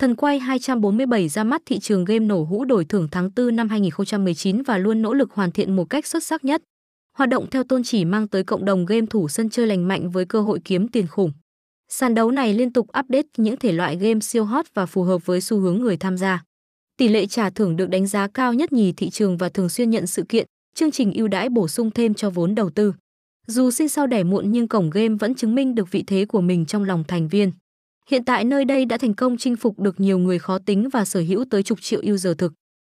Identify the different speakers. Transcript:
Speaker 1: Thần Quay 247 ra mắt thị trường game nổ hũ đổi thưởng tháng 4 năm 2019 và luôn nỗ lực hoàn thiện một cách xuất sắc nhất. Hoạt động theo tôn chỉ mang tới cộng đồng game thủ sân chơi lành mạnh với cơ hội kiếm tiền khủng. Sàn đấu này liên tục update những thể loại game siêu hot và phù hợp với xu hướng người tham gia. Tỷ lệ trả thưởng được đánh giá cao nhất nhì thị trường và thường xuyên nhận sự kiện, chương trình ưu đãi bổ sung thêm cho vốn đầu tư. Dù sinh sau đẻ muộn nhưng cổng game vẫn chứng minh được vị thế của mình trong lòng thành viên. Hiện tại nơi đây đã thành công chinh phục được nhiều người khó tính và sở hữu tới chục triệu user thực.